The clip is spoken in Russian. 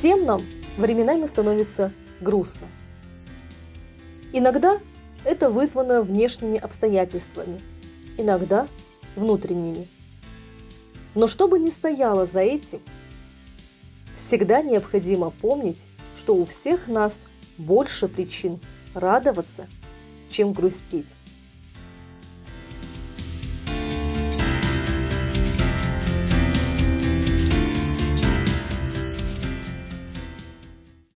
Всем нам временами становится грустно. Иногда это вызвано внешними обстоятельствами, иногда внутренними. Но что бы ни стояло за этим, всегда необходимо помнить, что у всех нас больше причин радоваться, чем грустить.